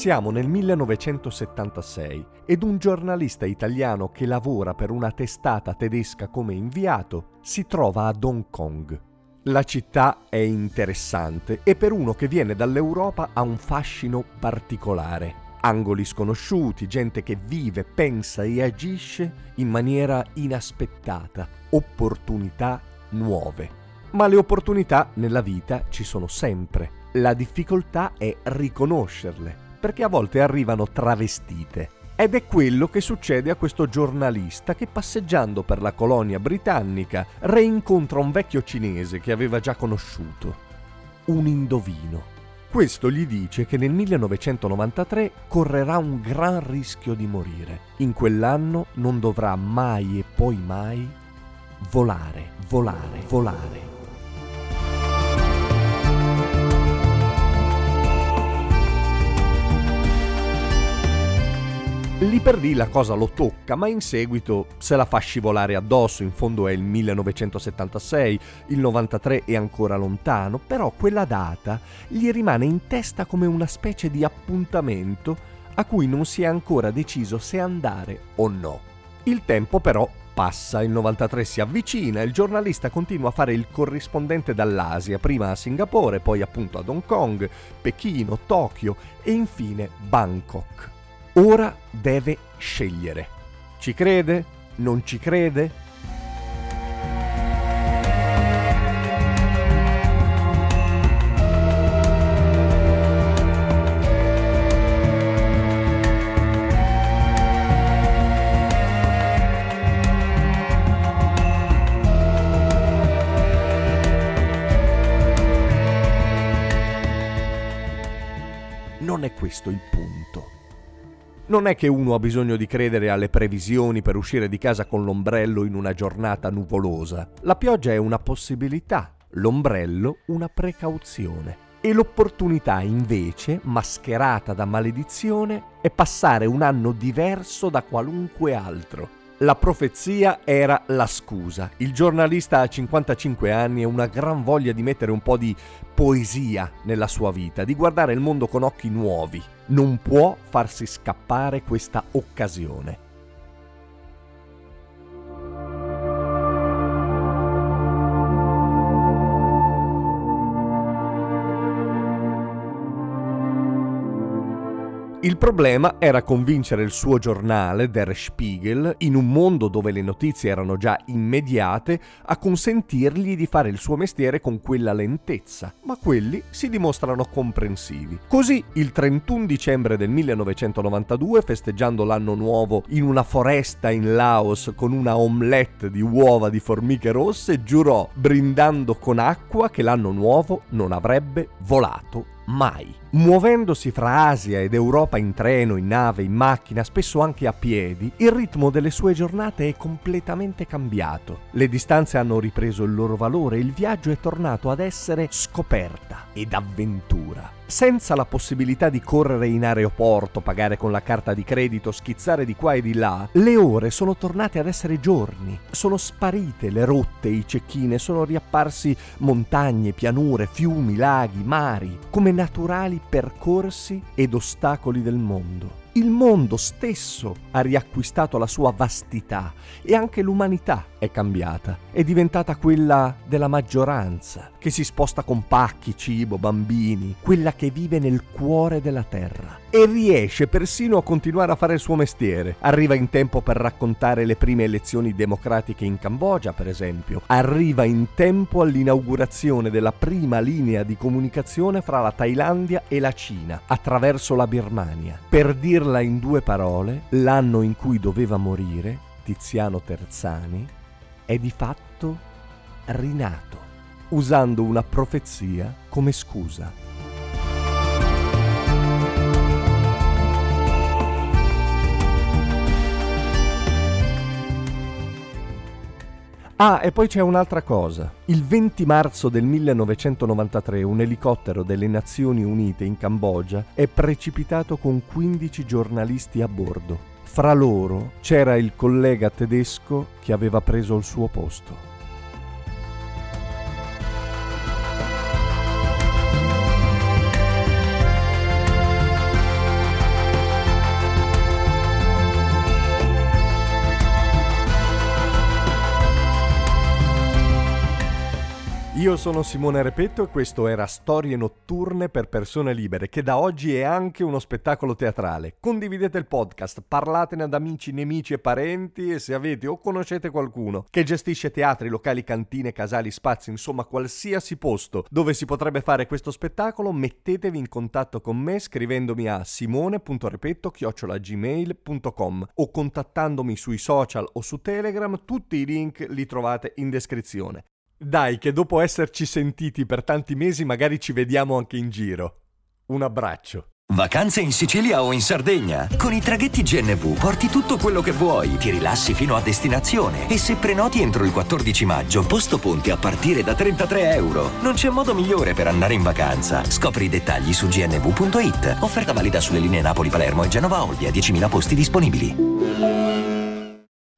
Siamo nel 1976 ed un giornalista italiano che lavora per una testata tedesca come inviato si trova ad Hong Kong. La città è interessante e per uno che viene dall'Europa ha un fascino particolare. Angoli sconosciuti, gente che vive, pensa e agisce in maniera inaspettata, opportunità nuove. Ma le opportunità nella vita ci sono sempre. La difficoltà è riconoscerle perché a volte arrivano travestite. Ed è quello che succede a questo giornalista che passeggiando per la colonia britannica reincontra un vecchio cinese che aveva già conosciuto. Un indovino. Questo gli dice che nel 1993 correrà un gran rischio di morire. In quell'anno non dovrà mai e poi mai volare, volare, volare. Per lì la cosa lo tocca, ma in seguito se la fa scivolare addosso, in fondo è il 1976, il 93 è ancora lontano, però quella data gli rimane in testa come una specie di appuntamento a cui non si è ancora deciso se andare o no. Il tempo però passa, il 93 si avvicina, il giornalista continua a fare il corrispondente dall'Asia, prima a Singapore, poi appunto ad Hong Kong, Pechino, Tokyo e infine Bangkok. Ora deve scegliere. Ci crede? Non ci crede? Non è questo il punto. Non è che uno ha bisogno di credere alle previsioni per uscire di casa con l'ombrello in una giornata nuvolosa. La pioggia è una possibilità, l'ombrello una precauzione. E l'opportunità invece, mascherata da maledizione, è passare un anno diverso da qualunque altro. La profezia era la scusa. Il giornalista ha 55 anni e una gran voglia di mettere un po' di poesia nella sua vita, di guardare il mondo con occhi nuovi. Non può farsi scappare questa occasione. Il problema era convincere il suo giornale, Der Spiegel, in un mondo dove le notizie erano già immediate, a consentirgli di fare il suo mestiere con quella lentezza, ma quelli si dimostrano comprensivi. Così, il 31 dicembre del 1992, festeggiando l'anno nuovo in una foresta in Laos con una omelette di uova di formiche rosse, giurò, brindando con acqua, che l'anno nuovo non avrebbe volato mai. Muovendosi fra Asia ed Europa in treno, in nave, in macchina, spesso anche a piedi, il ritmo delle sue giornate è completamente cambiato. Le distanze hanno ripreso il loro valore il viaggio è tornato ad essere scoperta ed avventura senza la possibilità di correre in aeroporto, pagare con la carta di credito, schizzare di qua e di là, le ore sono tornate ad essere giorni. Sono sparite le rotte, i cecchine, sono riapparsi montagne, pianure, fiumi, laghi, mari, come naturali percorsi ed ostacoli del mondo. Il mondo stesso ha riacquistato la sua vastità e anche l'umanità è cambiata, è diventata quella della maggioranza, che si sposta con pacchi, cibo, bambini, quella che vive nel cuore della terra e riesce persino a continuare a fare il suo mestiere. Arriva in tempo per raccontare le prime elezioni democratiche in Cambogia, per esempio. Arriva in tempo all'inaugurazione della prima linea di comunicazione fra la Thailandia e la Cina, attraverso la Birmania. Per dirla in due parole, l'anno in cui doveva morire, Tiziano Terzani, è di fatto rinato, usando una profezia come scusa. Ah, e poi c'è un'altra cosa. Il 20 marzo del 1993 un elicottero delle Nazioni Unite in Cambogia è precipitato con 15 giornalisti a bordo. Fra loro c'era il collega tedesco che aveva preso il suo posto. Io sono Simone Repetto e questo era Storie notturne per persone libere, che da oggi è anche uno spettacolo teatrale. Condividete il podcast, parlatene ad amici, nemici e parenti e se avete o conoscete qualcuno che gestisce teatri, locali, cantine, casali, spazi, insomma qualsiasi posto dove si potrebbe fare questo spettacolo, mettetevi in contatto con me scrivendomi a simone.repetto-gmail.com o contattandomi sui social o su Telegram, tutti i link li trovate in descrizione. Dai, che dopo esserci sentiti per tanti mesi magari ci vediamo anche in giro. Un abbraccio. Vacanze in Sicilia o in Sardegna? Con i traghetti GNV porti tutto quello che vuoi, ti rilassi fino a destinazione e se prenoti entro il 14 maggio, posto ponti a partire da 33 euro. Non c'è modo migliore per andare in vacanza. Scopri i dettagli su gnv.it. Offerta valida sulle linee Napoli-Palermo e Genova-Olbia, 10.000 posti disponibili.